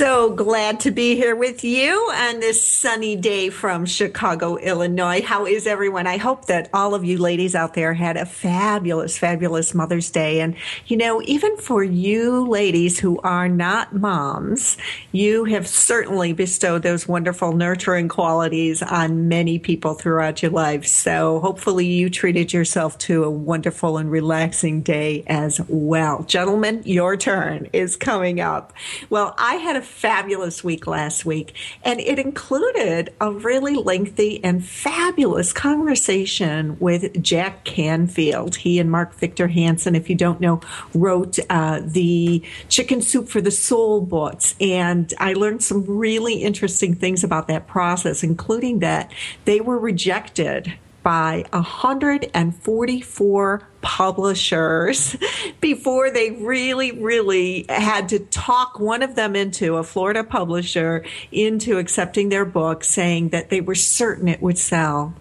So glad to be here with you on this sunny day from Chicago, Illinois. How is everyone? I hope that all of you ladies out there had a fabulous, fabulous Mother's Day. And, you know, even for you ladies who are not moms, you have certainly bestowed those wonderful nurturing qualities on many people throughout your life. So hopefully you treated yourself to a wonderful and relaxing day as well. Gentlemen, your turn is coming up. Well, I had a fabulous week last week, and it included a really lengthy and fabulous conversation with Jack Canfield. He and Mark Victor Hansen, if you don't know, wrote uh, the Chicken Soup for the Soul books, and I learned some really interesting things about that process, including that they were rejected by 144 publishers before they really, really had to talk one of them into a Florida publisher into accepting their book, saying that they were certain it would sell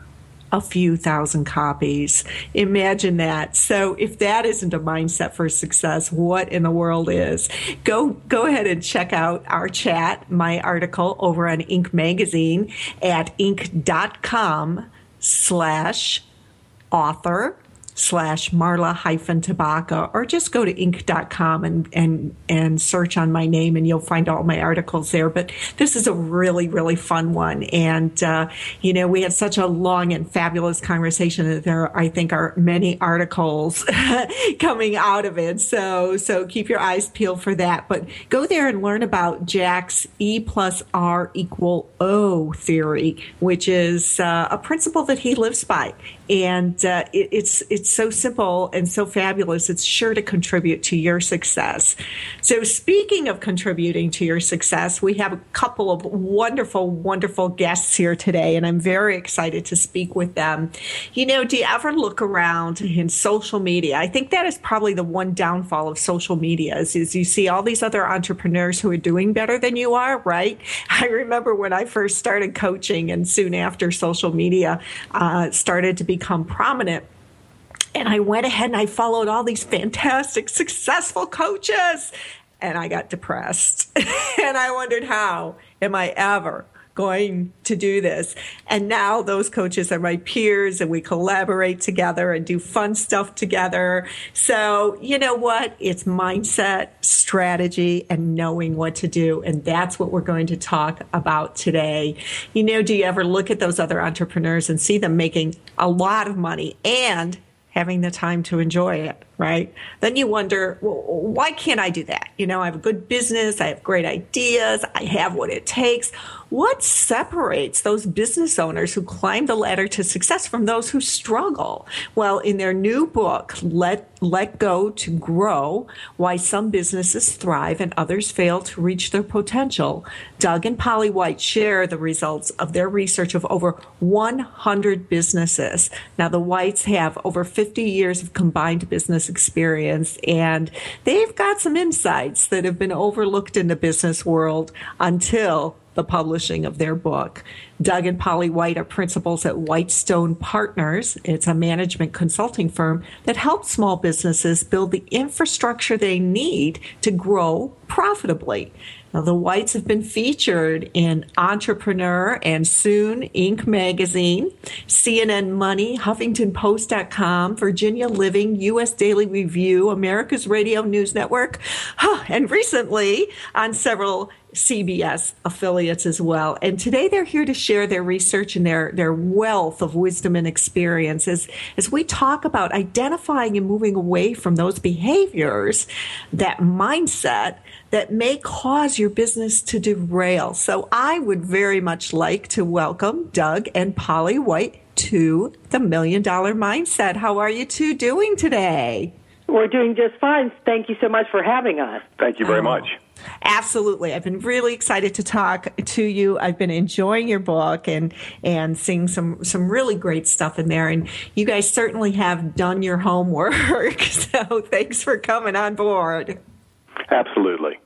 a few thousand copies. Imagine that. So if that isn't a mindset for success, what in the world is? Go go ahead and check out our chat, my article over on Inc. magazine at inc.com slash author slash Marla hyphen Tabaka, or just go to inc.com and, and, and search on my name and you'll find all my articles there. But this is a really, really fun one. And, uh, you know, we had such a long and fabulous conversation that there, I think, are many articles coming out of it. So, so keep your eyes peeled for that. But go there and learn about Jack's E plus R equal O theory, which is uh, a principle that he lives by. And uh, it, it's, it's so simple and so fabulous. It's sure to contribute to your success. So, speaking of contributing to your success, we have a couple of wonderful, wonderful guests here today, and I'm very excited to speak with them. You know, do you ever look around in social media? I think that is probably the one downfall of social media is, is you see all these other entrepreneurs who are doing better than you are, right? I remember when I first started coaching, and soon after social media uh, started to become prominent and I went ahead and I followed all these fantastic, successful coaches. And I got depressed. and I wondered, how am I ever going to do this? And now those coaches are my peers and we collaborate together and do fun stuff together. So, you know what? It's mindset, strategy, and knowing what to do. And that's what we're going to talk about today. You know, do you ever look at those other entrepreneurs and see them making a lot of money and having the time to enjoy it, right? Then you wonder, well, why can't I do that? You know, I have a good business, I have great ideas, I have what it takes. What separates those business owners who climb the ladder to success from those who struggle? Well, in their new book, Let, Let Go to Grow Why Some Businesses Thrive and Others Fail to Reach Their Potential, Doug and Polly White share the results of their research of over 100 businesses. Now, the Whites have over 50 years of combined business experience, and they've got some insights that have been overlooked in the business world until the publishing of their book. Doug and Polly White are principals at Whitestone Partners. It's a management consulting firm that helps small businesses build the infrastructure they need to grow profitably. Now, the Whites have been featured in Entrepreneur and soon Inc. magazine, CNN Money, HuffingtonPost.com, Virginia Living, U.S. Daily Review, America's Radio News Network, and recently on several CBS affiliates as well. And today they're here to share their research and their, their wealth of wisdom and experience as, as we talk about identifying and moving away from those behaviors, that mindset that may cause your business to derail. So I would very much like to welcome Doug and Polly White to the Million Dollar Mindset. How are you two doing today? We're doing just fine. Thank you so much for having us. Thank you very oh. much. Um, absolutely. I've been really excited to talk to you. I've been enjoying your book and and seeing some some really great stuff in there and you guys certainly have done your homework. So thanks for coming on board. Absolutely.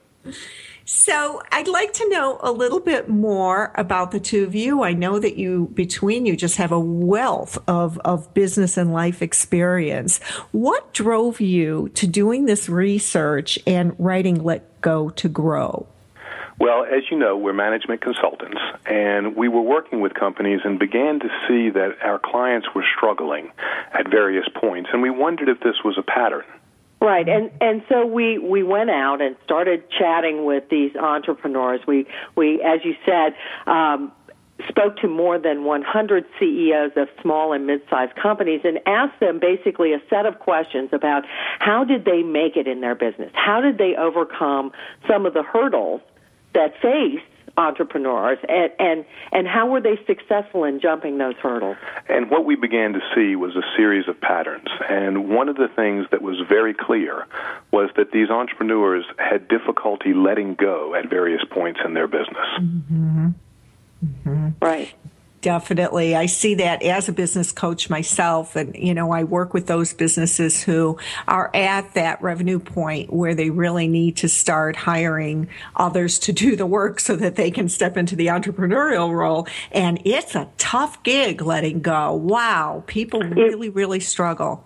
So I'd like to know a little bit more about the two of you. I know that you, between you, just have a wealth of, of business and life experience. What drove you to doing this research and writing Let Go to Grow? Well, as you know, we're management consultants, and we were working with companies and began to see that our clients were struggling at various points, and we wondered if this was a pattern. Right, and and so we we went out and started chatting with these entrepreneurs. We we, as you said. Um, spoke to more than 100 CEOs of small and mid-sized companies and asked them basically a set of questions about how did they make it in their business? How did they overcome some of the hurdles that face entrepreneurs and, and and how were they successful in jumping those hurdles and what we began to see was a series of patterns and one of the things that was very clear was that these entrepreneurs had difficulty letting go at various points in their business mm-hmm. Mm-hmm. right Definitely. I see that as a business coach myself. And, you know, I work with those businesses who are at that revenue point where they really need to start hiring others to do the work so that they can step into the entrepreneurial role. And it's a tough gig letting go. Wow. People really, really struggle.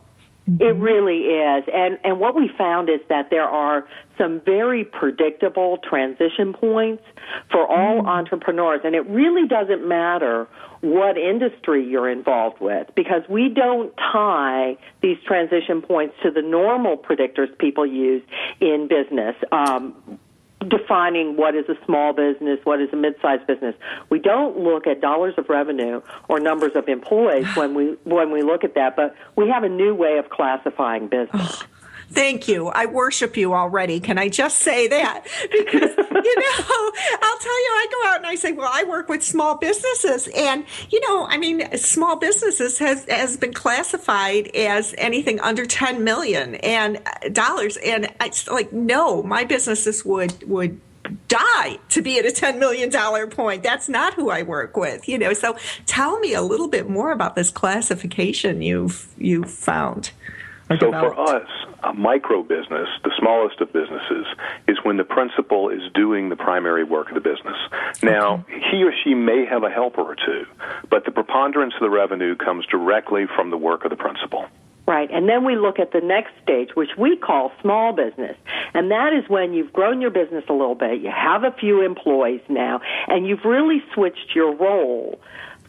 It really is. And and what we found is that there are some very predictable transition points for all mm. entrepreneurs and it really doesn't matter what industry you're involved with because we don't tie these transition points to the normal predictors people use in business. Um, defining what is a small business, what is a mid-sized business. We don't look at dollars of revenue or numbers of employees when we when we look at that, but we have a new way of classifying business. Thank you. I worship you already. Can I just say that? Because, you know, I'll tell you, I go out and I say, well, I work with small businesses. And, you know, I mean, small businesses has, has been classified as anything under 10 million and uh, dollars. And it's like, no, my businesses would, would die to be at a $10 million point. That's not who I work with, you know. So tell me a little bit more about this classification you've, you've found. So for us, a micro business, the smallest of businesses, is when the principal is doing the primary work of the business. Now, he or she may have a helper or two, but the preponderance of the revenue comes directly from the work of the principal. Right. And then we look at the next stage, which we call small business. And that is when you've grown your business a little bit, you have a few employees now, and you've really switched your role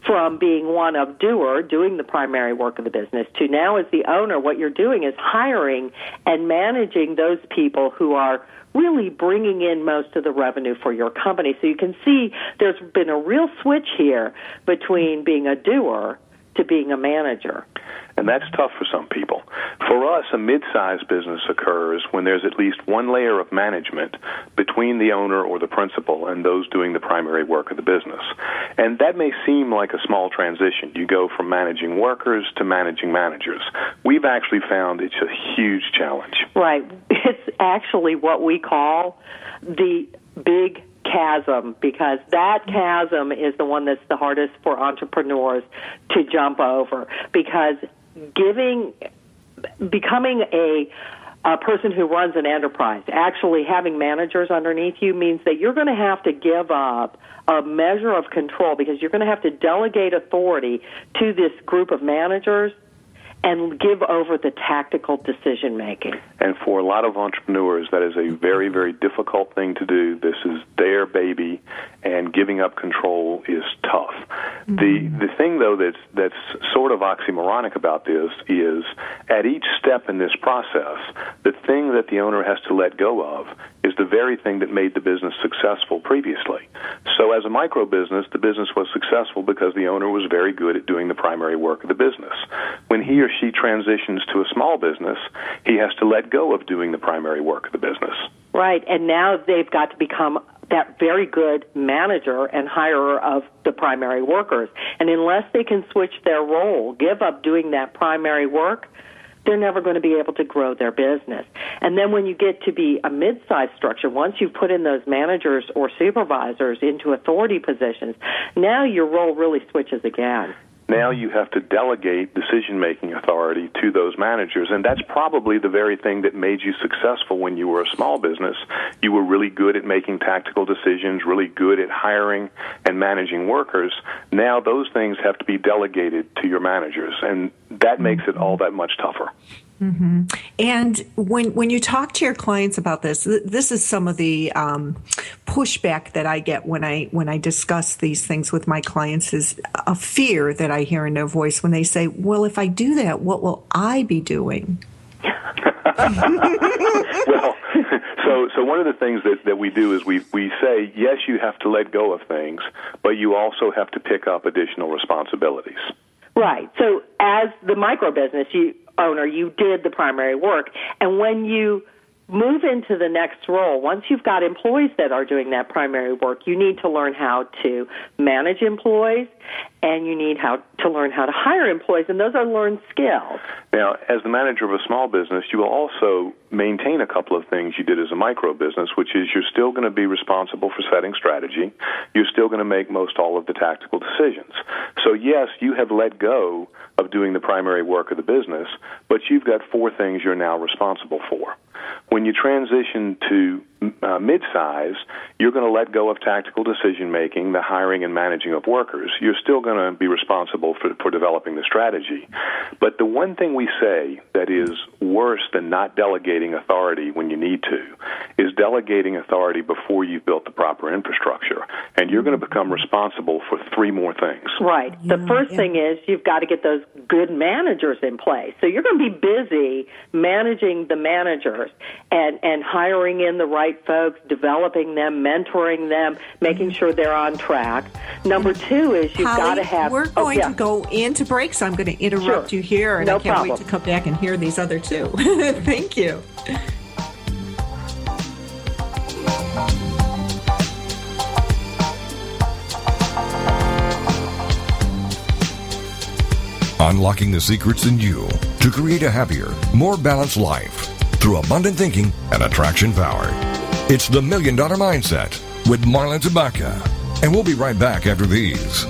from being one of doer, doing the primary work of the business, to now as the owner, what you're doing is hiring and managing those people who are really bringing in most of the revenue for your company. So you can see there's been a real switch here between being a doer to being a manager. And that's tough for some people. For us, a mid-sized business occurs when there's at least one layer of management between the owner or the principal and those doing the primary work of the business. And that may seem like a small transition. You go from managing workers to managing managers. We've actually found it's a huge challenge. Right. It's actually what we call the big chasm because that chasm is the one that's the hardest for entrepreneurs to jump over. Because giving becoming a a person who runs an enterprise, actually having managers underneath you means that you're going to have to give up a measure of control because you're going to have to delegate authority to this group of managers and give over the tactical decision making. And for a lot of entrepreneurs, that is a very, very difficult thing to do. This is their baby, and giving up control is tough. Mm-hmm. The the thing though that's that's sort of oxymoronic about this is at each step in this process, the thing that the owner has to let go of is the very thing that made the business successful previously. So as a micro business, the business was successful because the owner was very good at doing the primary work of the business. When he or she transitions to a small business, he has to let go of doing the primary work of the business. Right, and now they've got to become that very good manager and hirer of the primary workers. And unless they can switch their role, give up doing that primary work, they're never going to be able to grow their business. And then when you get to be a mid-sized structure, once you've put in those managers or supervisors into authority positions, now your role really switches again. Now you have to delegate decision making authority to those managers. And that's probably the very thing that made you successful when you were a small business. You were really good at making tactical decisions, really good at hiring and managing workers. Now those things have to be delegated to your managers. And that makes it all that much tougher. Mm-hmm. And when when you talk to your clients about this, this is some of the um, pushback that I get when I when I discuss these things with my clients is a fear that I hear in their voice when they say, "Well, if I do that, what will I be doing?" well, so so one of the things that, that we do is we we say yes, you have to let go of things, but you also have to pick up additional responsibilities. Right. So as the micro business you, owner, you did the primary work. And when you move into the next role, once you've got employees that are doing that primary work, you need to learn how to manage employees and you need how to learn how to hire employees and those are learned skills. Now, as the manager of a small business, you will also maintain a couple of things you did as a micro business, which is you're still going to be responsible for setting strategy. You're still going to make most all of the tactical decisions. So yes, you have let go of doing the primary work of the business, but you've got four things you're now responsible for. When you transition to uh, mid-size, you're going to let go of tactical decision making, the hiring and managing of workers. You're still going to be responsible for, for developing the strategy. But the one thing we say that is worse than not delegating authority when you need to is delegating authority before you've built the proper infrastructure. And you're going to become responsible for three more things. Right. Yeah, the first yeah. thing is you've got to get those good managers in place. So you're going to be busy managing the managers and, and hiring in the right right folks, developing them, mentoring them, making sure they're on track. Number two is you've got to have. We're oh, going oh, yeah. to go into break, so I'm going to interrupt sure. you here, and no I can't problem. wait to come back and hear these other two. Thank you. Unlocking the secrets in you to create a happier, more balanced life through abundant thinking and attraction power. It's the Million Dollar Mindset with Marla Tabaka. And we'll be right back after these.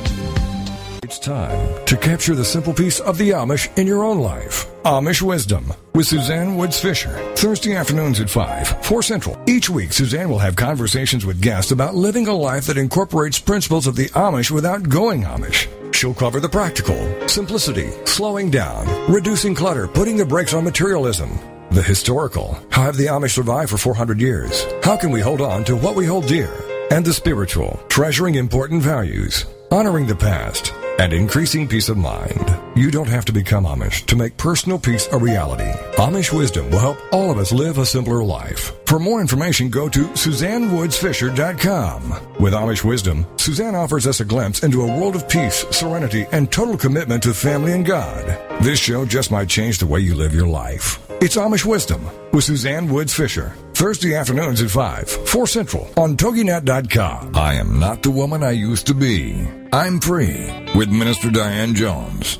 It's time to capture the simple peace of the Amish in your own life. Amish Wisdom with Suzanne Woods Fisher. Thursday afternoons at 5, 4 Central. Each week, Suzanne will have conversations with guests about living a life that incorporates principles of the Amish without going Amish. She'll cover the practical, simplicity, slowing down, reducing clutter, putting the brakes on materialism, the historical. How have the Amish survived for 400 years? How can we hold on to what we hold dear? And the spiritual, treasuring important values, honoring the past, and increasing peace of mind. You don't have to become Amish to make personal peace a reality. Amish wisdom will help all of us live a simpler life. For more information, go to SuzanneWoodsFisher.com. With Amish wisdom, Suzanne offers us a glimpse into a world of peace, serenity, and total commitment to family and God. This show just might change the way you live your life. It's Amish Wisdom with Suzanne Woods Fisher. Thursday afternoons at 5, 4 Central on TogiNet.com. I am not the woman I used to be. I'm free with Minister Diane Jones.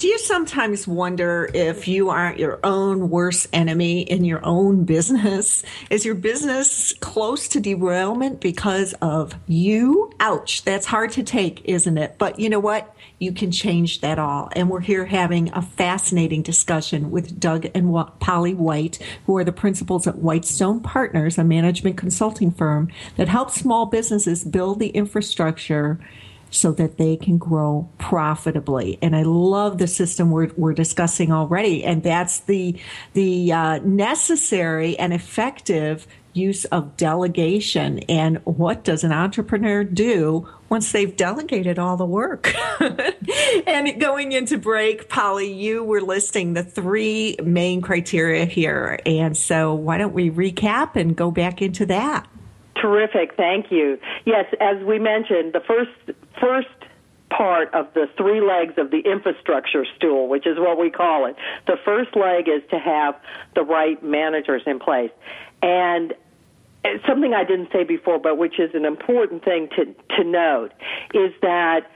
Do you sometimes wonder if you aren't your own worst enemy in your own business? Is your business close to derailment because of you? Ouch, that's hard to take, isn't it? But you know what? You can change that all. And we're here having a fascinating discussion with Doug and Polly White, who are the principals at Whitestone Partners, a management consulting firm that helps small businesses build the infrastructure so that they can grow profitably. And I love the system we're, we're discussing already. And that's the, the uh, necessary and effective use of delegation. And what does an entrepreneur do once they've delegated all the work? and going into break, Polly, you were listing the three main criteria here. And so why don't we recap and go back into that? Terrific, thank you. Yes, as we mentioned, the first first part of the three legs of the infrastructure stool, which is what we call it. The first leg is to have the right managers in place. And something I didn't say before, but which is an important thing to, to note, is that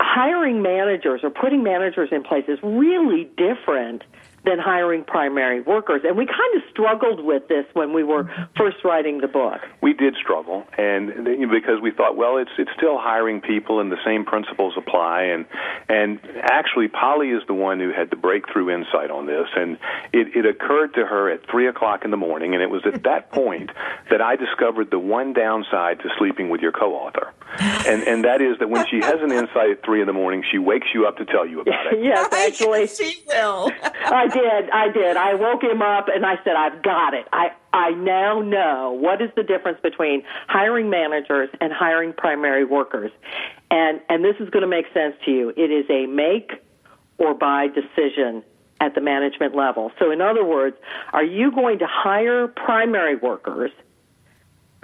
hiring managers or putting managers in place is really different than hiring primary workers. And we kind of struggled with this when we were first writing the book. We did struggle, and because we thought, well, it's it's still hiring people, and the same principles apply. And and actually, Polly is the one who had the breakthrough insight on this, and it, it occurred to her at three o'clock in the morning, and it was at that point that I discovered the one downside to sleeping with your co-author, and and that is that when she has an insight at three in the morning, she wakes you up to tell you about it. yes, actually, she will. I did. I did. I woke him up and I said, I've got it. I, I now know what is the difference between hiring managers and hiring primary workers. And, and this is going to make sense to you. It is a make or buy decision at the management level. So in other words, are you going to hire primary workers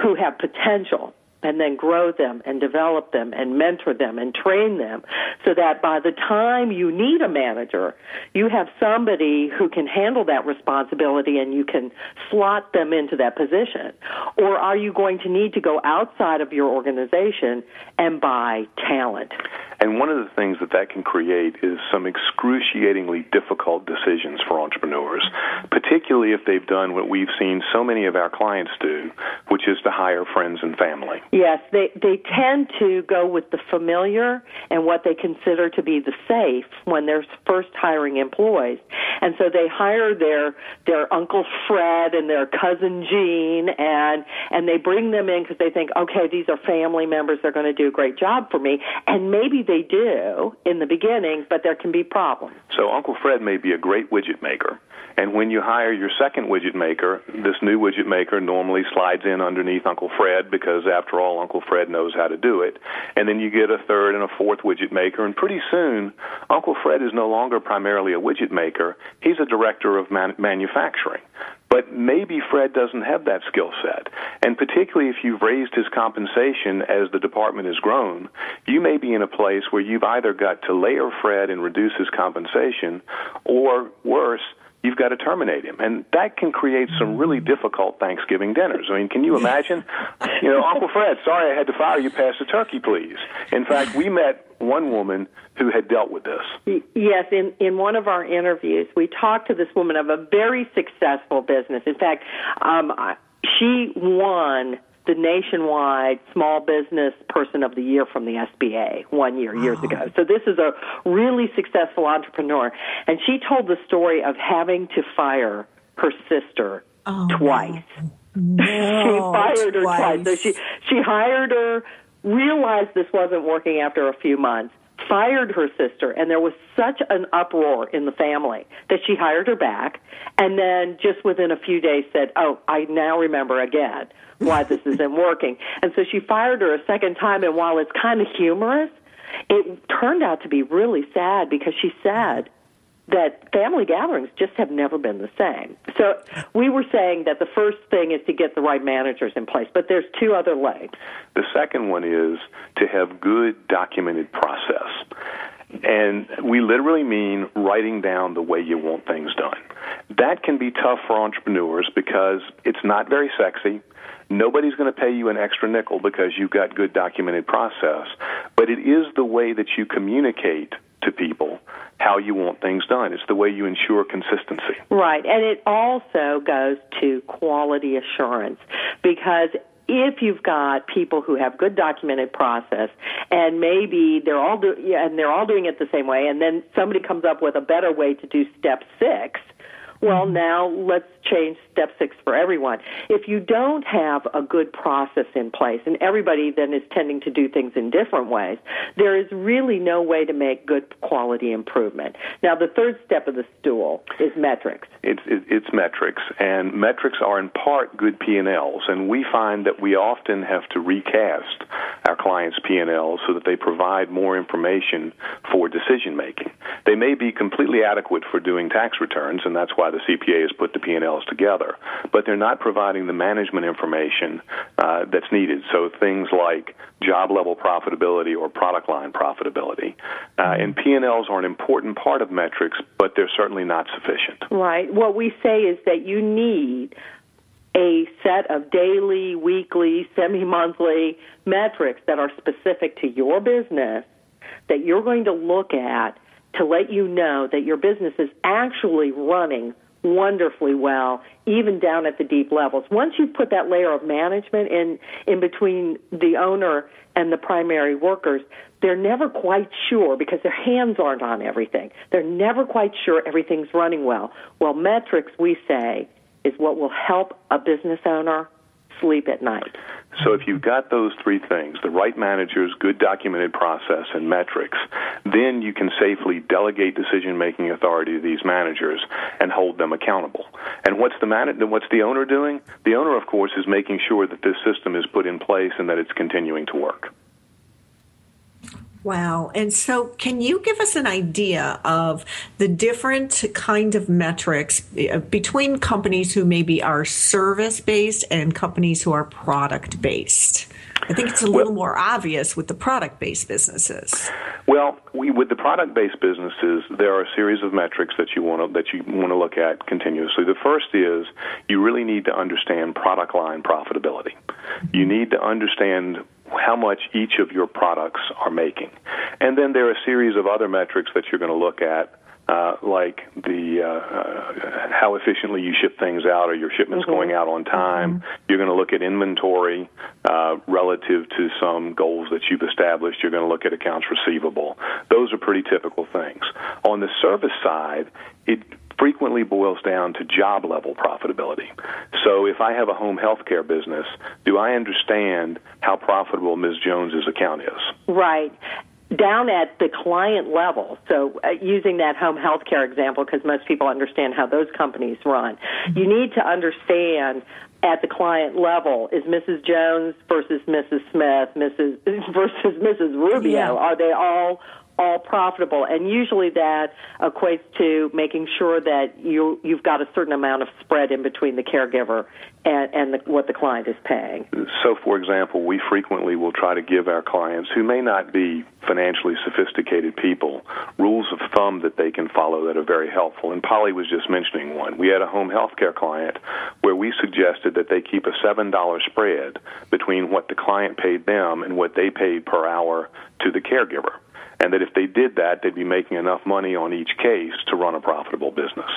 who have potential and then grow them and develop them and mentor them and train them so that by the time you need a manager, you have somebody who can handle that responsibility and you can slot them into that position? Or are you going to need to go outside of your organization and buy talent? And one of the things that that can create is some excruciatingly difficult decisions for entrepreneurs, particularly if they've done what we've seen so many of our clients do, which is to hire friends and family. Yes, they they tend to go with the familiar and what they consider to be the safe when they're first hiring employees. And so they hire their their uncle Fred and their cousin Jean and and they bring them in because they think, okay, these are family members, they're going to do a great job for me, and maybe they do in the beginning, but there can be problems. So Uncle Fred may be a great widget maker, and when you hire your second widget maker, this new widget maker normally slides in underneath Uncle Fred because, after all, Uncle Fred knows how to do it. And then you get a third and a fourth widget maker, and pretty soon, Uncle Fred is no longer primarily a widget maker. He's a director of man- manufacturing. But maybe Fred doesn't have that skill set. And particularly if you've raised his compensation as the department has grown, you may be in a place where you've either got to layer Fred and reduce his compensation, or worse, you've got to terminate him. And that can create some really difficult Thanksgiving dinners. I mean, can you imagine? You know, Uncle Fred, sorry I had to fire you pass the turkey, please. In fact, we met one woman who had dealt with this. Yes, in, in one of our interviews, we talked to this woman of a very successful business. In fact, um, she won the nationwide small business person of the year from the SBA one year, years ago. So this is a really successful entrepreneur. And she told the story of having to fire her sister oh, twice. No, she fired her twice. twice. So she, she hired her, realized this wasn't working after a few months, fired her sister, and there was such an uproar in the family that she hired her back, and then just within a few days said, "Oh, I now remember again why this isn't working." And so she fired her a second time, and while it's kind of humorous, it turned out to be really sad because she said that family gatherings just have never been the same. So we were saying that the first thing is to get the right managers in place, but there's two other legs. The second one is to have good documented process. And we literally mean writing down the way you want things done. That can be tough for entrepreneurs because it's not very sexy. Nobody's going to pay you an extra nickel because you've got good documented process, but it is the way that you communicate to people how you want things done. It's the way you ensure consistency. Right. And it also goes to quality assurance because if you've got people who have good documented process and maybe they're all do, yeah, and they're all doing it the same way and then somebody comes up with a better way to do step 6 well, mm-hmm. now let's change step six for everyone. If you don't have a good process in place, and everybody then is tending to do things in different ways, there is really no way to make good quality improvement. Now, the third step of the stool is metrics. It's, it's metrics, and metrics are in part good P&Ls, and we find that we often have to recast our clients' P&Ls so that they provide more information for decision making. They may be completely adequate for doing tax returns, and that's why the CPA has put the P&Ls together, but they're not providing the management information uh, that's needed. So things like job level profitability or product line profitability. Uh, and P&Ls are an important part of metrics, but they're certainly not sufficient. Right. What we say is that you need a set of daily, weekly, semi monthly metrics that are specific to your business that you're going to look at to let you know that your business is actually running wonderfully well, even down at the deep levels. Once you put that layer of management in in between the owner and the primary workers, they're never quite sure because their hands aren't on everything. They're never quite sure everything's running well. Well, metrics, we say, is what will help a business owner sleep at night. So if you've got those three things, the right managers, good documented process, and metrics, then you can safely delegate decision-making authority to these managers and hold them accountable. And what's the man- what's the owner doing? The owner, of course, is making sure that this system is put in place and that it's continuing to work. Wow. And so, can you give us an idea of the different kind of metrics uh, between companies who maybe are service based and companies who are product based? I think it's a little well, more obvious with the product based businesses. Well, we, with the product based businesses, there are a series of metrics that you want to that you want to look at continuously. The first is you really need to understand product line profitability. You need to understand how much each of your products are making. And then there are a series of other metrics that you're going to look at. Uh, like the uh, uh, how efficiently you ship things out, or your shipments mm-hmm. going out on time. Mm-hmm. You're going to look at inventory uh, relative to some goals that you've established. You're going to look at accounts receivable. Those are pretty typical things. On the service side, it frequently boils down to job level profitability. So if I have a home health care business, do I understand how profitable Ms. Jones's account is? Right down at the client level. So, uh, using that home health care example, because most people understand how those companies run, you need to understand at the client level is Mrs. Jones versus Mrs. Smith, Mrs. versus Mrs. Rubio. Yeah. Are they all all profitable and usually that equates to making sure that you you've got a certain amount of spread in between the caregiver and, and the, what the client is paying. So, for example, we frequently will try to give our clients who may not be financially sophisticated people rules of thumb that they can follow that are very helpful. And Polly was just mentioning one. We had a home health care client where we suggested that they keep a $7 spread between what the client paid them and what they paid per hour to the caregiver and that if they did that, they'd be making enough money on each case to run a profitable business.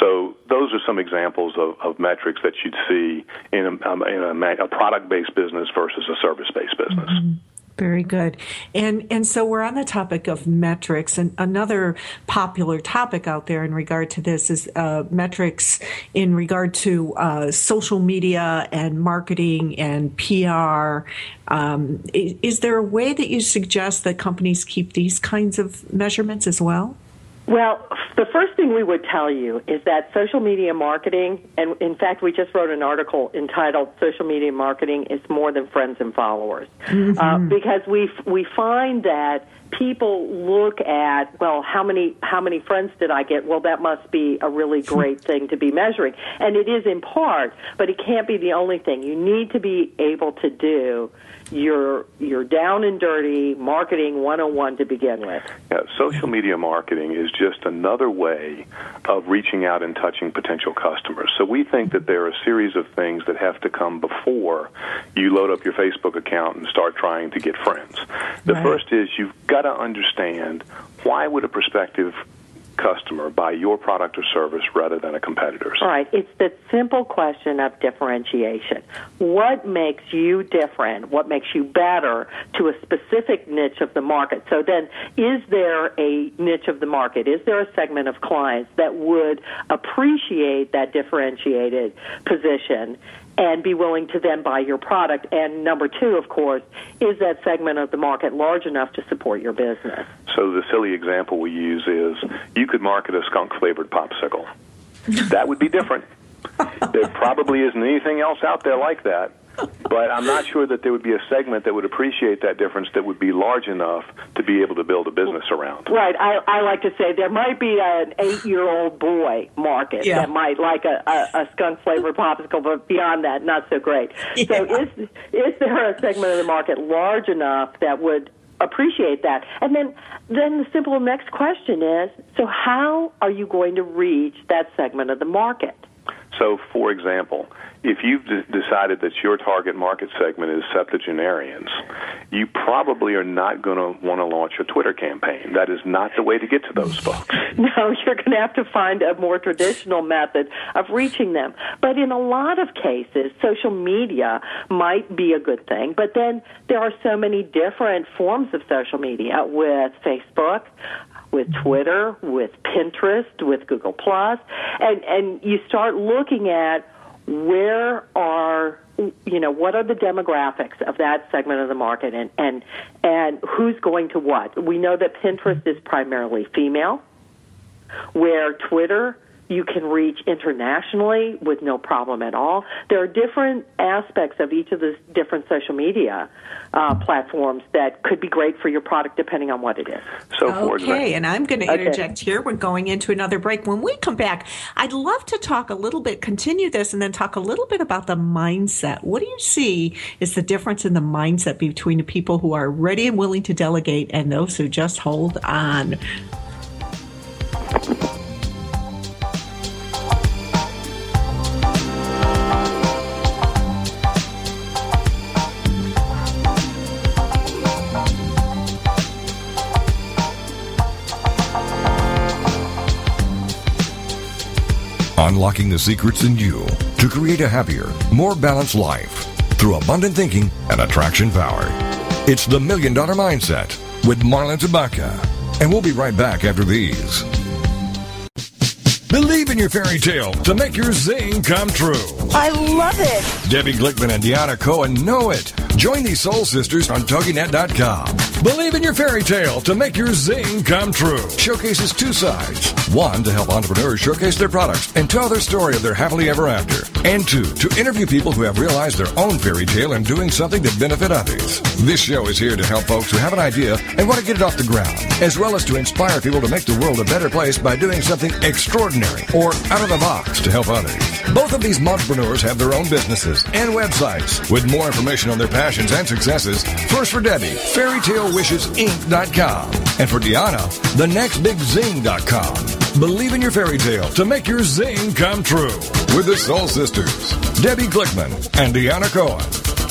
So those are some examples of, of metrics that you'd see in a, um, in a, a product-based business versus a service-based business. Mm-hmm. Very good. And and so we're on the topic of metrics, and another popular topic out there in regard to this is uh, metrics in regard to uh, social media and marketing and PR. Um, is, is there a way that you suggest that companies keep these kinds of measurements as well? Well, the first thing we would tell you is that social media marketing, and in fact, we just wrote an article entitled "Social Media Marketing is More Than Friends and Followers," mm-hmm. uh, because we we find that people look at well how many how many friends did i get? Well that must be a really great thing to be measuring. And it is in part but it can't be the only thing. You need to be able to do your your down and dirty marketing 101 to begin with. Yeah, social media marketing is just another way of reaching out and touching potential customers. So we think that there are a series of things that have to come before you load up your Facebook account and start trying to get friends. The right. first is you've got to understand why would a prospective customer buy your product or service rather than a competitor's? Right. It's the simple question of differentiation. What makes you different? What makes you better to a specific niche of the market? So then, is there a niche of the market? Is there a segment of clients that would appreciate that differentiated position? And be willing to then buy your product. And number two, of course, is that segment of the market large enough to support your business? So the silly example we use is you could market a skunk flavored popsicle. that would be different. there probably isn't anything else out there like that but I'm not sure that there would be a segment that would appreciate that difference that would be large enough to be able to build a business around. Right. I, I like to say there might be an eight-year-old boy market yeah. that might like a, a, a skunk flavored popsicle, but beyond that, not so great. Yeah. So is is there a segment of the market large enough that would appreciate that. And then then the simple next question is, so how are you going to reach that segment of the market? So, for example, if you've decided that your target market segment is septuagenarians, you probably are not going to want to launch a Twitter campaign. That is not the way to get to those folks. No, you're going to have to find a more traditional method of reaching them. But in a lot of cases, social media might be a good thing. But then there are so many different forms of social media with Facebook, with Twitter, with Pinterest, with Google Plus, and and you start looking at where are you know what are the demographics of that segment of the market and and and who's going to what. We know that pinterest is primarily female where twitter you can reach internationally with no problem at all. There are different aspects of each of the different social media uh, platforms that could be great for your product depending on what it is. So, okay, and I'm going to interject okay. here. We're going into another break. When we come back, I'd love to talk a little bit, continue this, and then talk a little bit about the mindset. What do you see is the difference in the mindset between the people who are ready and willing to delegate and those who just hold on? Unlocking the secrets in you to create a happier, more balanced life through abundant thinking and attraction power. It's the Million Dollar Mindset with Marla Tabaka. And we'll be right back after these. Believe in your fairy tale to make your zing come true. I love it. Debbie Glickman and Deanna Cohen know it. Join these soul sisters on TogiNet.com. Believe in your fairy tale to make your zing come true. Showcases two sides. One, to help entrepreneurs showcase their products and tell their story of their happily ever after. And two, to interview people who have realized their own fairy tale and doing something to benefit others. This show is here to help folks who have an idea and want to get it off the ground, as well as to inspire people to make the world a better place by doing something extraordinary or out of the box to help others. Both of these entrepreneurs have their own businesses and websites. With more information on their passions and successes, first for Debbie, fairytalewishesinc.com. And for Deanna, thenextbigzing.com. Believe in your fairy tale to make your zing come true. With the Soul Sisters, Debbie Glickman and Deanna Cohen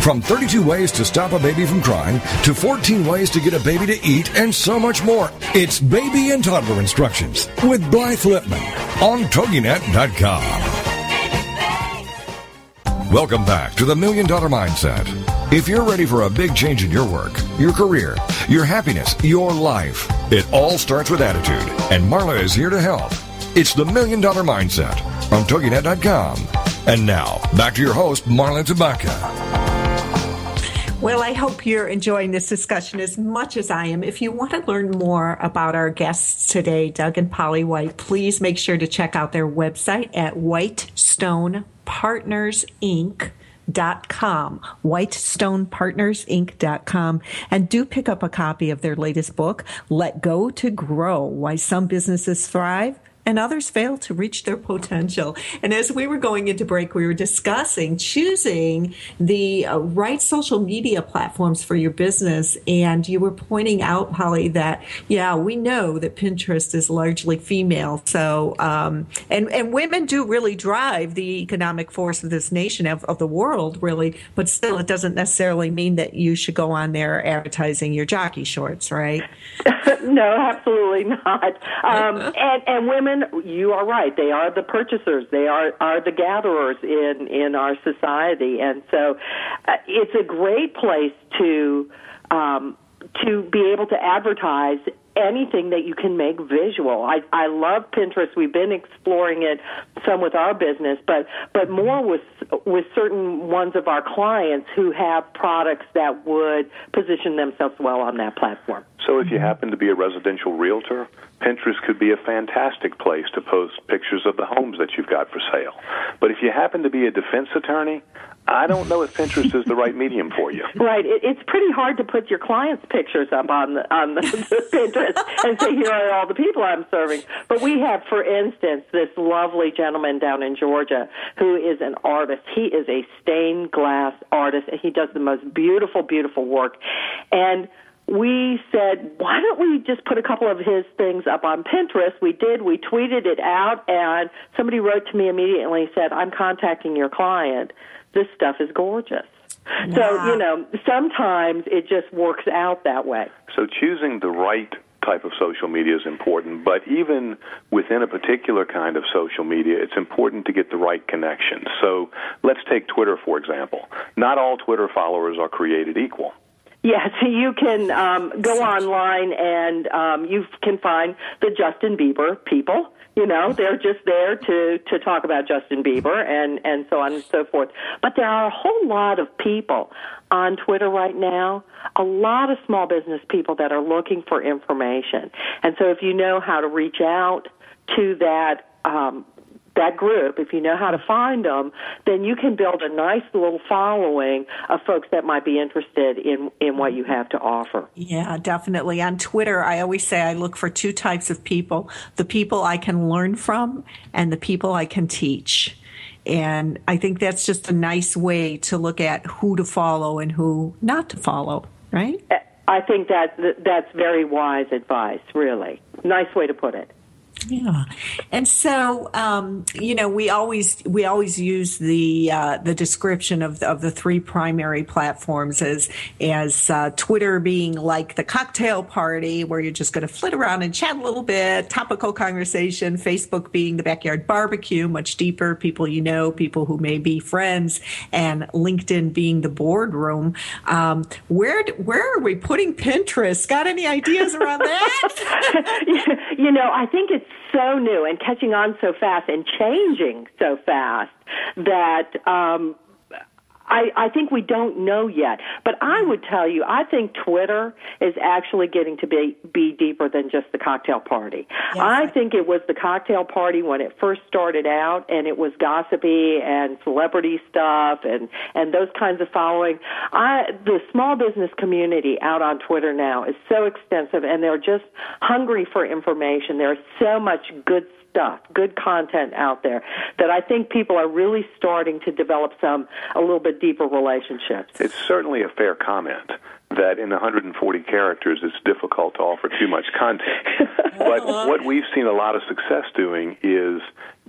From 32 ways to stop a baby from crying to 14 ways to get a baby to eat and so much more. It's Baby and Toddler Instructions with Blythe Lipman on TogiNet.com. Welcome back to the Million Dollar Mindset. If you're ready for a big change in your work, your career, your happiness, your life, it all starts with attitude, and Marla is here to help. It's the Million Dollar Mindset on TogiNet.com. And now, back to your host, Marla Tabaka. Well, I hope you're enjoying this discussion as much as I am. If you want to learn more about our guests today, Doug and Polly White, please make sure to check out their website at whitestonepartnersinc.com, whitestonepartnersinc.com, and do pick up a copy of their latest book, Let Go to Grow Why Some Businesses Thrive and others fail to reach their potential. And as we were going into break, we were discussing choosing the uh, right social media platforms for your business. And you were pointing out, Polly, that, yeah, we know that Pinterest is largely female. So, um, and, and women do really drive the economic force of this nation, of, of the world, really. But still, it doesn't necessarily mean that you should go on there advertising your jockey shorts, right? no, absolutely not. Um, and, and women you are right. They are the purchasers. They are are the gatherers in in our society, and so uh, it's a great place to um, to be able to advertise anything that you can make visual. I I love Pinterest. We've been exploring it some with our business, but but more with with certain ones of our clients who have products that would position themselves well on that platform. So if you happen to be a residential realtor, Pinterest could be a fantastic place to post pictures of the homes that you've got for sale. But if you happen to be a defense attorney, I don't know if Pinterest is the right medium for you. Right. It, it's pretty hard to put your clients' pictures up on the, on the, the Pinterest and say, here are all the people I'm serving. But we have, for instance, this lovely gentleman down in Georgia who is an artist. He is a stained glass artist, and he does the most beautiful, beautiful work. And we said, why don't we just put a couple of his things up on Pinterest? We did. We tweeted it out, and somebody wrote to me immediately and said, I'm contacting your client. This stuff is gorgeous. Wow. So, you know, sometimes it just works out that way. So, choosing the right type of social media is important, but even within a particular kind of social media, it's important to get the right connections. So let's take Twitter, for example. Not all Twitter followers are created equal. Yes, you can um, go online and um, you can find the Justin Bieber people. You know, they're just there to to talk about Justin Bieber and and so on and so forth. But there are a whole lot of people on Twitter right now, a lot of small business people that are looking for information. And so if you know how to reach out to that um, that group, if you know how to find them, then you can build a nice little following of folks that might be interested in, in what you have to offer. Yeah, definitely. On Twitter, I always say I look for two types of people the people I can learn from and the people I can teach. And I think that's just a nice way to look at who to follow and who not to follow, right? I think that that's very wise advice, really. Nice way to put it. Yeah, and so um, you know we always we always use the uh, the description of of the three primary platforms as as uh, Twitter being like the cocktail party where you're just going to flit around and chat a little bit, topical conversation. Facebook being the backyard barbecue, much deeper, people you know, people who may be friends, and LinkedIn being the boardroom. Um, where where are we putting Pinterest? Got any ideas around that? you know, I think it's so new and catching on so fast and changing so fast that um, I, I think we don't know yet. But I mm-hmm. would tell you, I think Twitter is actually getting to be, be deeper than just the cocktail party. Yes. I think it was the cocktail party when it first started out and it was gossipy and celebrity stuff and, and those kinds of following. I, the small business community out on Twitter now is so extensive and they're just hungry for information. There's so much good stuff, good content out there that I think people are really starting to develop some a little bit deeper relationships. It's certainly a fair comment that in 140 characters it's difficult to offer too much content. but what we've seen a lot of success doing is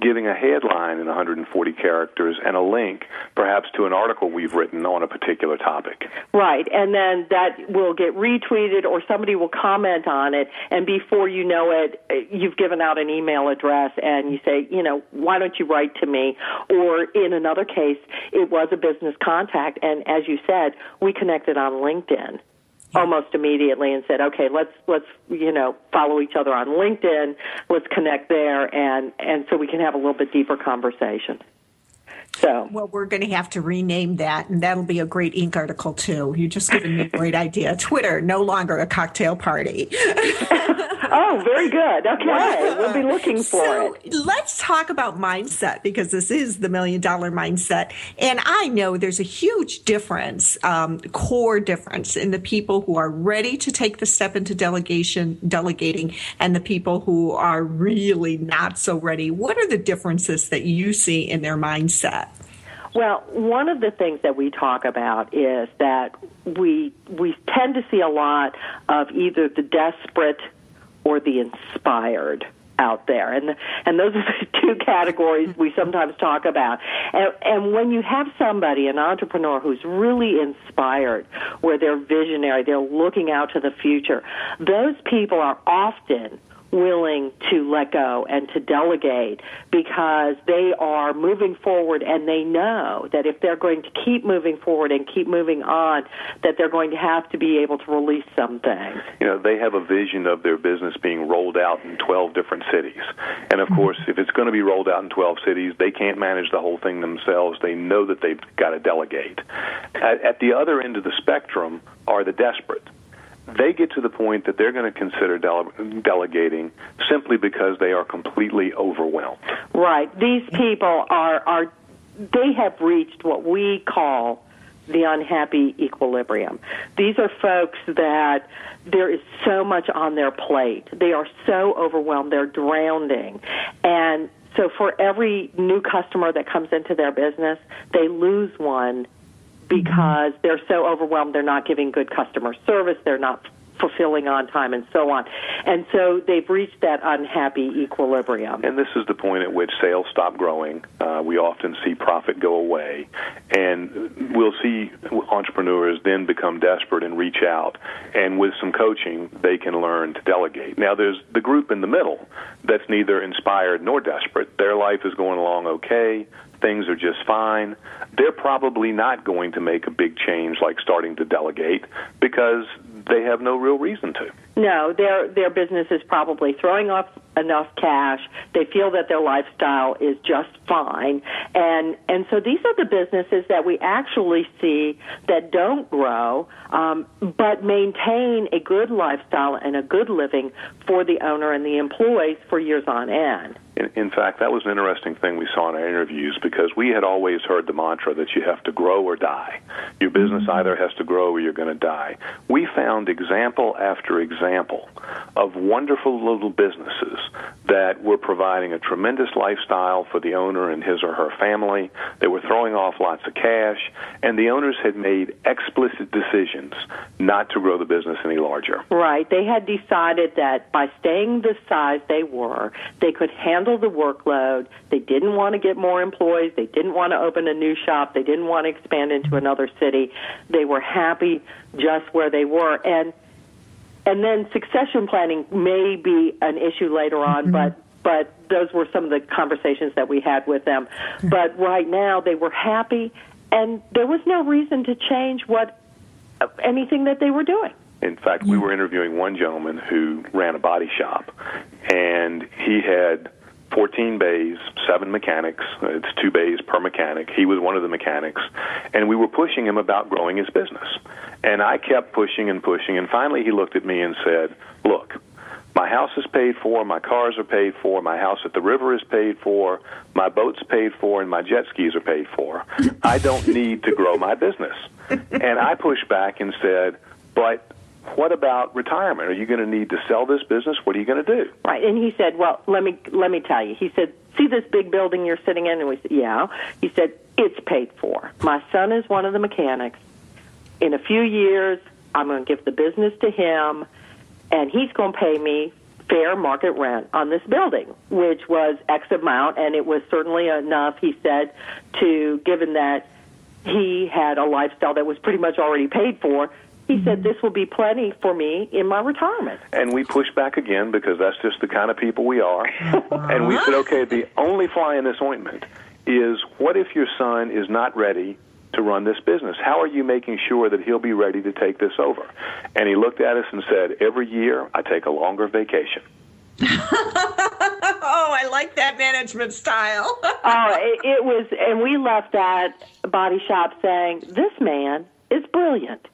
giving a headline in 140 characters and a link perhaps to an article we've written on a particular topic. Right, and then that will get retweeted or somebody will comment on it and before you know it you've given out an email address and you say, you know, why don't you write to me? Or in another case, it was a business contact and as you said, we connected on LinkedIn almost immediately and said, okay, let's let's you know follow each other on LinkedIn, let's connect there, and and so we can have a little bit deeper conversation. So well, we're going to have to rename that, and that'll be a great Inc. article too. You just given me a great idea. Twitter no longer a cocktail party. oh, very good. Okay, we'll be looking for so it. Let's talk about mindset because this is the million dollar mindset, and I know there's a huge difference, um, core difference in the people who are ready to take the step into delegation, delegating, and the people who are really not so ready. What are the differences that you see in their mindset? Well, one of the things that we talk about is that we we tend to see a lot of either the desperate or the inspired out there. And and those are the two categories we sometimes talk about. And, and when you have somebody an entrepreneur who's really inspired where they're visionary they're looking out to the future those people are often willing to let go and to delegate because they are moving forward and they know that if they're going to keep moving forward and keep moving on, that they're going to have to be able to release some things. You know, they have a vision of their business being rolled out in 12 different cities. And of mm-hmm. course, if it's going to be rolled out in 12 cities, they can't manage the whole thing themselves. They know that they've got to delegate. At, at the other end of the spectrum are the desperate they get to the point that they're going to consider dele- delegating simply because they are completely overwhelmed. Right. These people are are they have reached what we call the unhappy equilibrium. These are folks that there is so much on their plate. They are so overwhelmed. They're drowning. And so for every new customer that comes into their business, they lose one because they're so overwhelmed they're not giving good customer service, they're not fulfilling on time and so on. And so they've reached that unhappy equilibrium. And this is the point at which sales stop growing. Uh, we often see profit go away. And we'll see entrepreneurs then become desperate and reach out. And with some coaching, they can learn to delegate. Now, there's the group in the middle that's neither inspired nor desperate. Their life is going along okay things are just fine, they're probably not going to make a big change like starting to delegate because they have no real reason to. No, their their business is probably throwing off enough cash. They feel that their lifestyle is just fine, and and so these are the businesses that we actually see that don't grow, um, but maintain a good lifestyle and a good living for the owner and the employees for years on end. In, in fact, that was an interesting thing we saw in our interviews because we had always heard the mantra that you have to grow or die. Your business mm-hmm. either has to grow or you're going to die. We found example after example of wonderful little businesses that were providing a tremendous lifestyle for the owner and his or her family. They were throwing off lots of cash, and the owners had made explicit decisions not to grow the business any larger. Right. They had decided that by staying the size they were, they could handle handle the workload. They didn't want to get more employees. They didn't want to open a new shop. They didn't want to expand into another city. They were happy just where they were. And and then succession planning may be an issue later on, mm-hmm. but but those were some of the conversations that we had with them. But right now they were happy and there was no reason to change what anything that they were doing. In fact, we were interviewing one gentleman who ran a body shop, and he had 14 bays, seven mechanics. It's two bays per mechanic. He was one of the mechanics. And we were pushing him about growing his business. And I kept pushing and pushing. And finally, he looked at me and said, Look, my house is paid for, my cars are paid for, my house at the river is paid for, my boat's paid for, and my jet skis are paid for. I don't need to grow my business. And I pushed back and said, But what about retirement? Are you going to need to sell this business? What are you going to do? Right. And he said, "Well, let me let me tell you." He said, "See this big building you're sitting in?" And we said, "Yeah." He said, "It's paid for. My son is one of the mechanics. In a few years, I'm going to give the business to him, and he's going to pay me fair market rent on this building, which was X amount, and it was certainly enough." He said, to given that he had a lifestyle that was pretty much already paid for he said, This will be plenty for me in my retirement. And we pushed back again because that's just the kind of people we are. and we said, Okay, the only fly in this ointment is what if your son is not ready to run this business? How are you making sure that he'll be ready to take this over? And he looked at us and said, Every year I take a longer vacation. oh, I like that management style. oh, it, it was, and we left that body shop saying, This man is brilliant.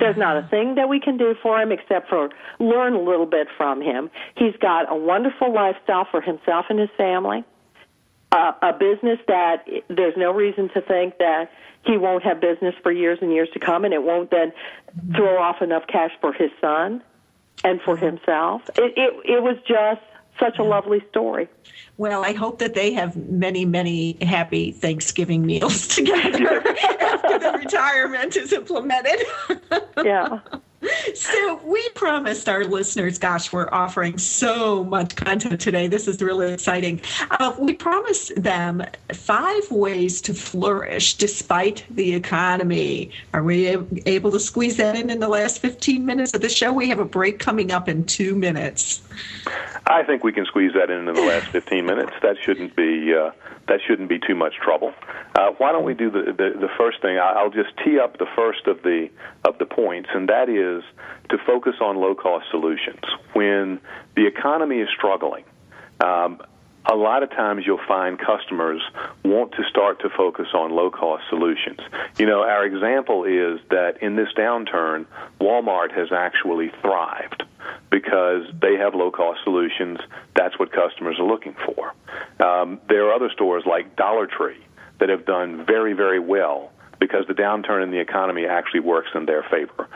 There's not a thing that we can do for him except for learn a little bit from him. He's got a wonderful lifestyle for himself and his family. Uh, a business that there's no reason to think that he won't have business for years and years to come, and it won't then throw off enough cash for his son and for himself. It it, it was just such a lovely story. Well, I hope that they have many, many happy Thanksgiving meals together after the retirement is implemented. yeah. So we promised our listeners, gosh, we're offering so much content today. This is really exciting. Uh, we promised them five ways to flourish despite the economy. Are we able to squeeze that in in the last 15 minutes of the show? We have a break coming up in two minutes. I think we can squeeze that in in the last 15 minutes. That shouldn't be uh, that shouldn't be too much trouble. Uh, why don't we do the, the the first thing? I'll just tee up the first of the of the points, and that is to focus on low cost solutions when the economy is struggling. Um, a lot of times you'll find customers want to start to focus on low cost solutions. You know, our example is that in this downturn, Walmart has actually thrived because they have low cost solutions. That's what customers are looking for. Um, there are other stores like Dollar Tree that have done very, very well because the downturn in the economy actually works in their favor.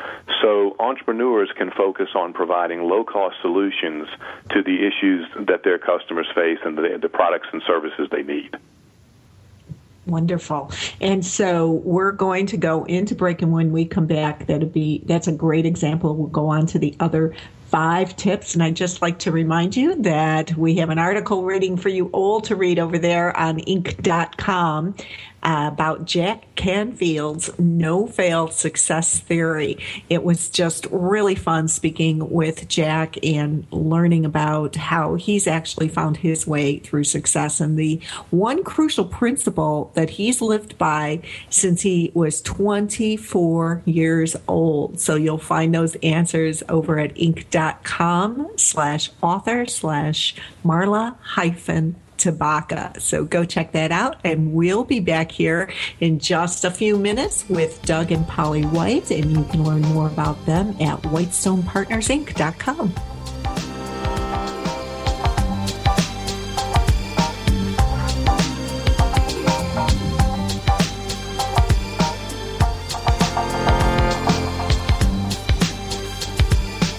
So entrepreneurs can focus on providing low cost solutions to the issues that their customers face and the, the products and services they need. Wonderful. And so we're going to go into break, and when we come back, that'll be that's a great example. We'll go on to the other five tips. And I'd just like to remind you that we have an article reading for you all to read over there on Inc.com uh, about Jack Canfield's no fail success theory. It was just really fun speaking with Jack and learning about how he's actually found his way through success and the one crucial principle that he's lived by since he was 24 years old. So you'll find those answers over at inc.com slash author slash Marla hyphen Tabaka. So go check that out. And we'll be back here in just a few minutes with Doug and Polly White. And you can learn more about them at whitestonepartnersinc.com.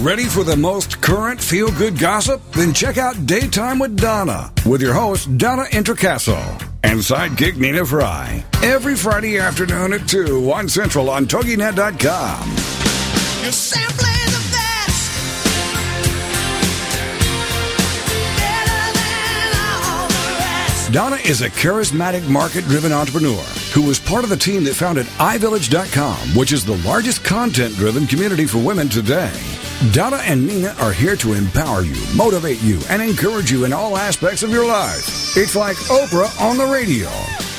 Ready for the most current feel good gossip? Then check out Daytime with Donna with your host, Donna Introcaso, and sidekick Nina Fry. Every Friday afternoon at 2, 1 Central on TogiNet.com. Donna is a charismatic, market driven entrepreneur who was part of the team that founded iVillage.com, which is the largest content driven community for women today. Donna and Nina are here to empower you, motivate you, and encourage you in all aspects of your life. It's like Oprah on the radio.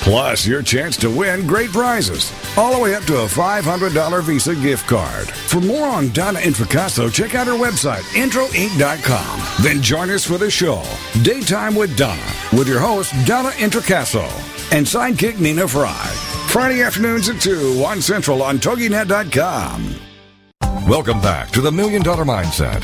Plus, your chance to win great prizes, all the way up to a $500 Visa gift card. For more on Donna Introcaso, check out her website, introinc.com. Then join us for the show, Daytime with Donna, with your host, Donna Introcaso, and sidekick Nina Fry. Friday afternoons at 2, 1 Central on TogiNet.com. Welcome back to the Million Dollar Mindset.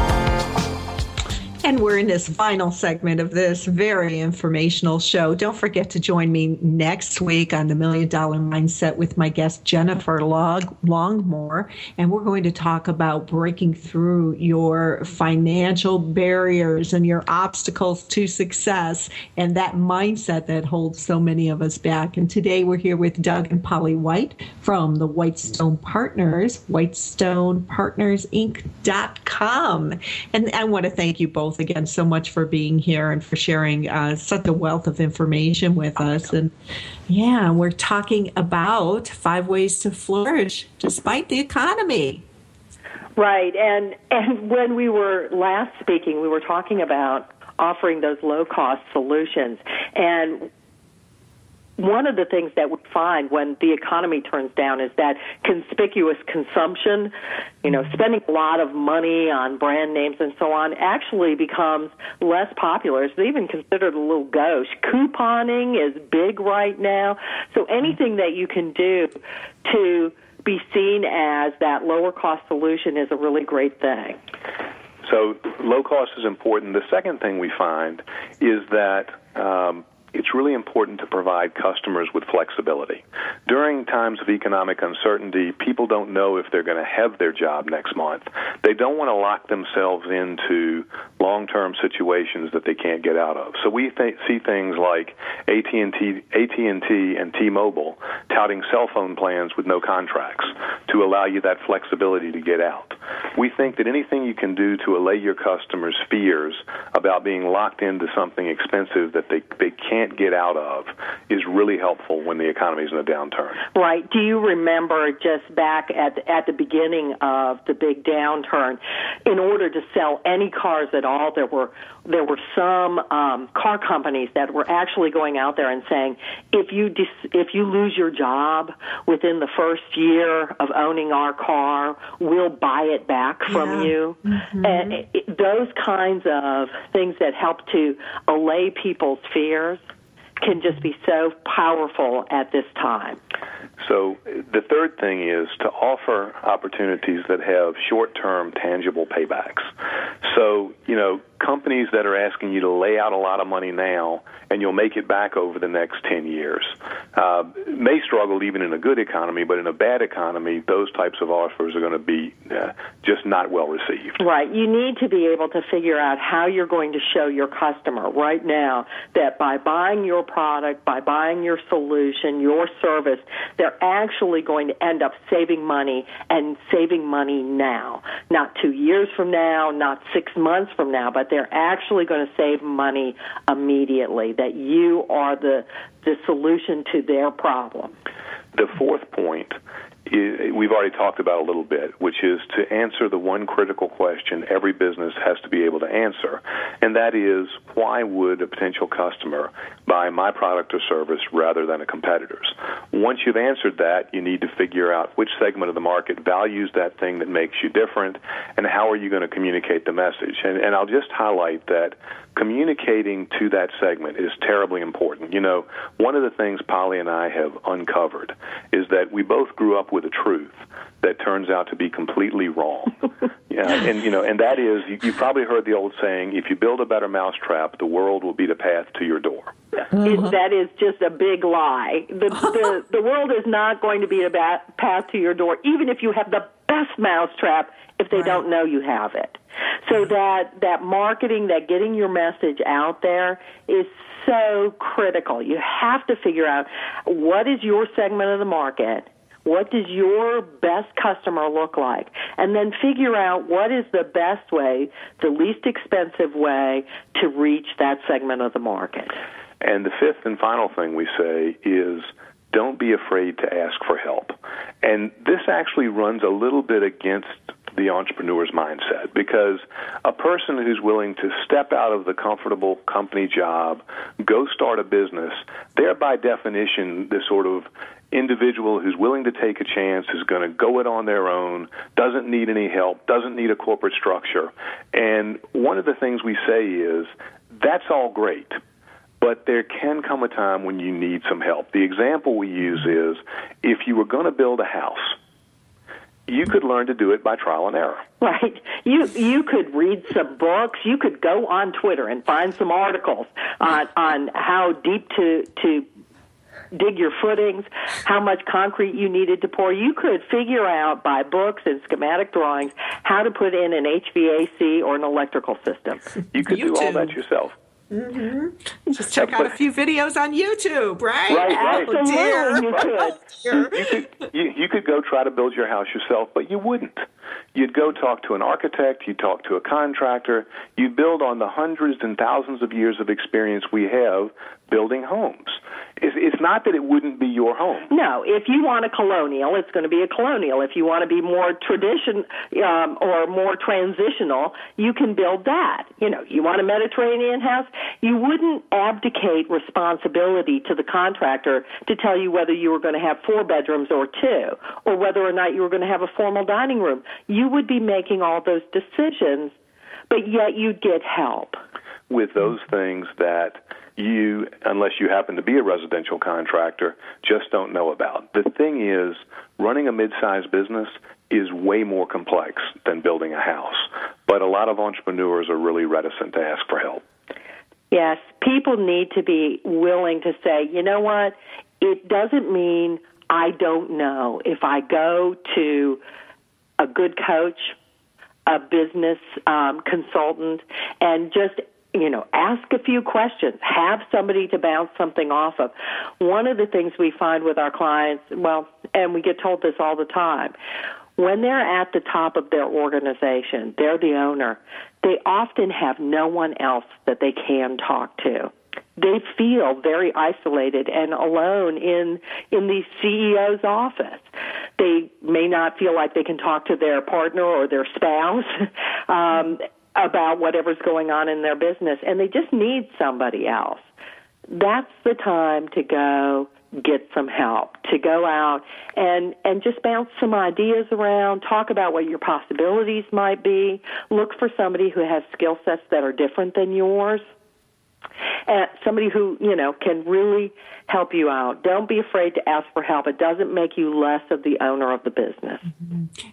And we're in this final segment of this very informational show. Don't forget to join me next week on the Million Dollar Mindset with my guest Jennifer Log- Longmore. And we're going to talk about breaking through your financial barriers and your obstacles to success and that mindset that holds so many of us back. And today we're here with Doug and Polly White from the Whitestone Partners, whitestonepartnersinc.com. And I want to thank you both again so much for being here and for sharing uh, such a wealth of information with us. And yeah, we're talking about five ways to flourish despite the economy. Right, and and when we were last speaking, we were talking about offering those low cost solutions, and one of the things that we find when the economy turns down is that conspicuous consumption, you know, spending a lot of money on brand names and so on actually becomes less popular. It's even considered a little gauche. Couponing is big right now. So anything that you can do to be seen as that lower cost solution is a really great thing. So low cost is important. The second thing we find is that um, it's really important to provide customers with flexibility. During times of economic uncertainty, people don't know if they're going to have their job next month. They don't want to lock themselves into long-term situations that they can't get out of. So we th- see things like AT&T, AT&T and T-Mobile touting cell phone plans with no contracts to allow you that flexibility to get out. We think that anything you can do to allay your customers' fears about being locked into something expensive that they, they can't get out of is really helpful when the economy is in a downturn. Right. Do you remember just back at at the beginning of the big downturn, in order to sell any cars at all, there were there were some um, car companies that were actually going out there and saying, if you dis- if you lose your job within the first year of owning our car, we'll buy it back from Yeah. you. Mhm. And it, it- those kinds of things that help to allay people's fears can just be so powerful at this time. So the third thing is to offer opportunities that have short-term tangible paybacks. So, you know, companies that are asking you to lay out a lot of money now and you'll make it back over the next 10 years uh, may struggle even in a good economy, but in a bad economy, those types of offers are going to be uh, just not well received. Right. You need to be able to figure out how you're going to show your customer right now that by buying your product, by buying your solution, your service, they're actually going to end up saving money and saving money now. Not two years from now, not six months from now, but they're actually going to save money immediately, that you are the, the solution to their problem. The fourth point we've already talked about a little bit, which is to answer the one critical question every business has to be able to answer, and that is why would a potential customer buy my product or service rather than a competitor's? Once you've answered that, you need to figure out which segment of the market values that thing that makes you different, and how are you going to communicate the message. And, and I'll just highlight that communicating to that segment is terribly important. You know, one of the things Polly and I have uncovered is that we both grew up with a truth that turns out to be completely wrong. yeah, and you know, and that is you, you've probably heard the old saying: if you build a better mousetrap, the world will be the path to your door. It, uh-huh. that is just a big lie. The, the the world is not going to be a ba- path to your door, even if you have the best mousetrap. If they don't know you have it, so that that marketing, that getting your message out there, is so critical. You have to figure out what is your segment of the market. What does your best customer look like? And then figure out what is the best way, the least expensive way to reach that segment of the market. And the fifth and final thing we say is don't be afraid to ask for help. And this actually runs a little bit against the entrepreneur's mindset because a person who's willing to step out of the comfortable company job, go start a business, they're by definition this sort of individual who's willing to take a chance, who's going to go it on their own, doesn't need any help, doesn't need a corporate structure. And one of the things we say is that's all great but there can come a time when you need some help. The example we use is if you were going to build a house, you could learn to do it by trial and error. Right. You you could read some books. You could go on Twitter and find some articles on on how deep to to dig your footings, how much concrete you needed to pour. You could figure out by books and schematic drawings how to put in an HVAC or an electrical system. You could do all that yourself. Mm-hmm. Just check out a few videos on YouTube, right? Right, right. Oh, dear. You, you could you, you could go try to build your house yourself, but you wouldn't. You'd go talk to an architect, you'd talk to a contractor, you'd build on the hundreds and thousands of years of experience we have building homes. It's, it's not that it wouldn't be your home. No, if you want a colonial, it's going to be a colonial. If you want to be more tradition um, or more transitional, you can build that. You know, you want a Mediterranean house, you wouldn't abdicate responsibility to the contractor to tell you whether you were going to have four bedrooms or two, or whether or not you were going to have a formal dining room. You would be making all those decisions, but yet you'd get help. with those things that you, unless you happen to be a residential contractor, just don't know about. The thing is, running a mid-sized business is way more complex than building a house. But a lot of entrepreneurs are really reticent to ask for help. Yes, people need to be willing to say, you know what? It doesn't mean I don't know. If I go to a good coach, a business um, consultant, and just you know, ask a few questions, have somebody to bounce something off of. One of the things we find with our clients, well, and we get told this all the time, when they're at the top of their organization, they're the owner, they often have no one else that they can talk to. They feel very isolated and alone in in the CEO's office. They may not feel like they can talk to their partner or their spouse um, about whatever's going on in their business, and they just need somebody else. That's the time to go get some help to go out and and just bounce some ideas around talk about what your possibilities might be look for somebody who has skill sets that are different than yours and somebody who you know can really help you out don't be afraid to ask for help it doesn't make you less of the owner of the business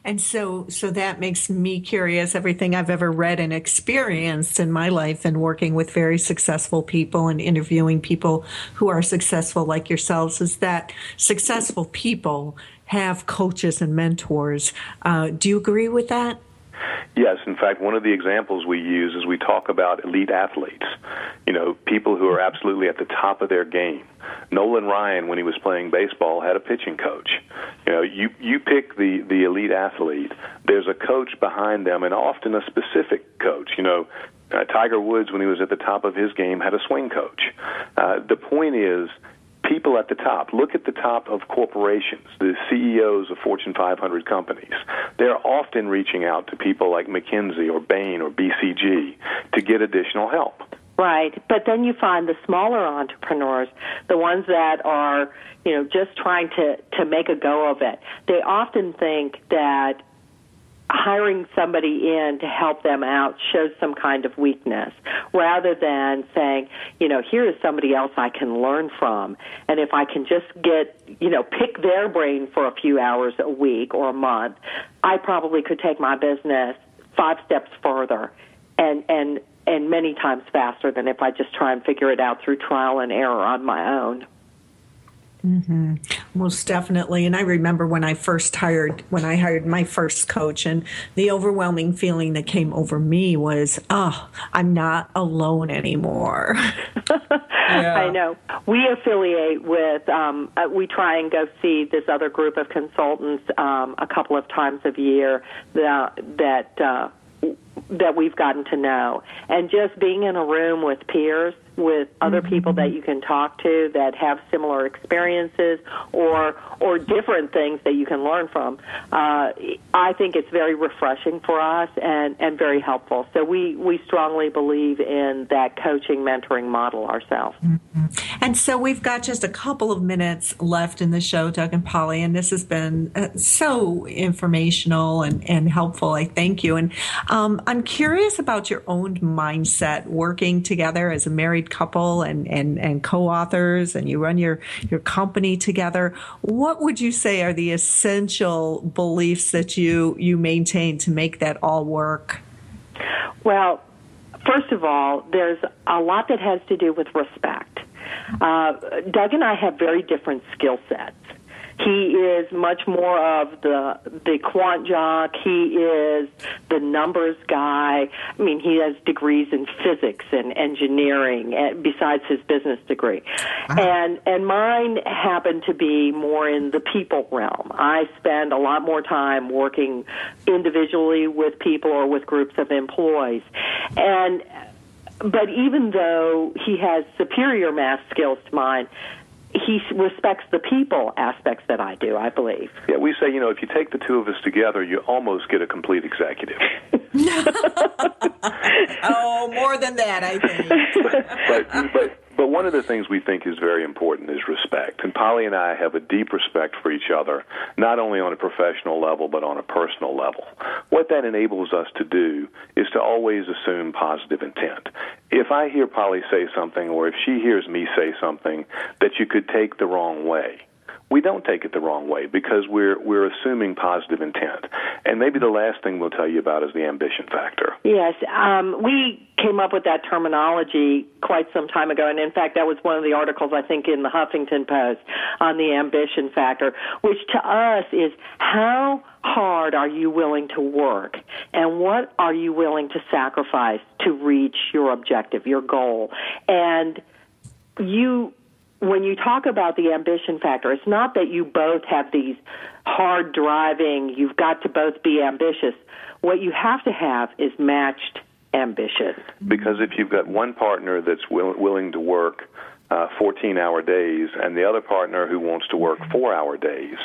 And so, so that makes me curious. Everything I've ever read and experienced in my life, and working with very successful people and interviewing people who are successful like yourselves, is that successful people have coaches and mentors. Uh, do you agree with that? Yes, in fact, one of the examples we use is we talk about elite athletes. You know, people who are absolutely at the top of their game. Nolan Ryan, when he was playing baseball, had a pitching coach. You know, you you pick the the elite athlete. There's a coach behind them, and often a specific coach. You know, uh, Tiger Woods, when he was at the top of his game, had a swing coach. Uh, the point is, people at the top. Look at the top of corporations, the CEOs of Fortune 500 companies. They're often reaching out to people like McKinsey or Bain or BCG to get additional help. Right. But then you find the smaller entrepreneurs, the ones that are, you know, just trying to, to make a go of it. They often think that hiring somebody in to help them out shows some kind of weakness rather than saying, you know, here is somebody else I can learn from. And if I can just get, you know, pick their brain for a few hours a week or a month, I probably could take my business five steps further and, and, and many times faster than if I just try and figure it out through trial and error on my own. Mm-hmm. Most definitely. And I remember when I first hired, when I hired my first coach, and the overwhelming feeling that came over me was, oh, I'm not alone anymore. I know. We affiliate with, um, uh, we try and go see this other group of consultants um, a couple of times a year that, that, uh, that we've gotten to know. And just being in a room with peers, with other people that you can talk to that have similar experiences or or different things that you can learn from. Uh, I think it's very refreshing for us and and very helpful. So we we strongly believe in that coaching mentoring model ourselves. And so we've got just a couple of minutes left in the show, Doug and Polly, and this has been uh, so informational and, and helpful. I thank you. And um, I'm curious about your own mindset working together as a married couple and, and, and co-authors and you run your, your company together. What would you say are the essential beliefs that you, you maintain to make that all work? Well, first of all, there's a lot that has to do with respect. Uh, Doug and I have very different skill sets. He is much more of the the quant jock. He is the numbers guy. I mean, he has degrees in physics and engineering, and besides his business degree. Uh-huh. And and mine happen to be more in the people realm. I spend a lot more time working individually with people or with groups of employees, and but even though he has superior math skills to mine, he respects the people aspects that I do, I believe. Yeah, we say, you know, if you take the two of us together, you almost get a complete executive. oh, more than that, I think. but, but but one of the things we think is very important is respect. And Polly and I have a deep respect for each other, not only on a professional level, but on a personal level. What that enables us to do is to always assume positive intent. If I hear Polly say something, or if she hears me say something that you could take the wrong way, we don't take it the wrong way because we're we're assuming positive intent. And maybe the last thing we'll tell you about is the ambition factor. Yes, um, we came up with that terminology quite some time ago, and in fact, that was one of the articles I think in the Huffington Post on the ambition factor, which to us is how hard are you willing to work, and what are you willing to sacrifice to reach your objective, your goal, and you when you talk about the ambition factor, it's not that you both have these hard driving, you've got to both be ambitious. What you have to have is matched ambition. Because if you've got one partner that's will, willing to work uh, 14 hour days and the other partner who wants to work four hour days,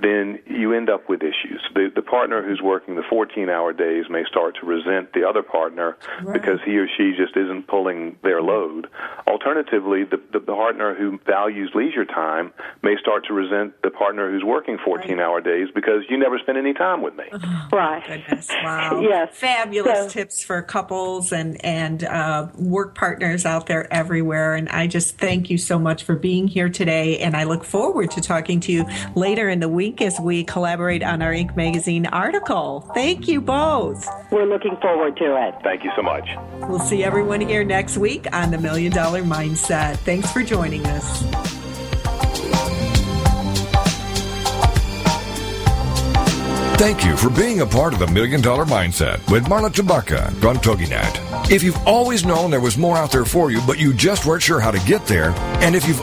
then you end up with issues. The, the partner who's working the 14 hour days may start to resent the other partner because he or she just isn't pulling their load. Alternatively, the, the partner who values leisure time may start to resent the partner who's working 14 hour days because you never spend any time with me. Right. Goodness, wow. Yes. Fabulous So- tips for couples and, and uh, work partners out there everywhere. And I just thank you so much for being here today. And I look forward to talking to you later in the week as we collaborate on our Inc. magazine article. Thank you both. We're looking forward to it. Thank you so much. We'll see everyone here next week on the Million Dollar Mindset. Thanks for joining us. Thank you for being a part of the Million Dollar Mindset with Marla Tabaka on TogiNet. If you've always known there was more out there for you, but you just weren't sure how to get there, and if you've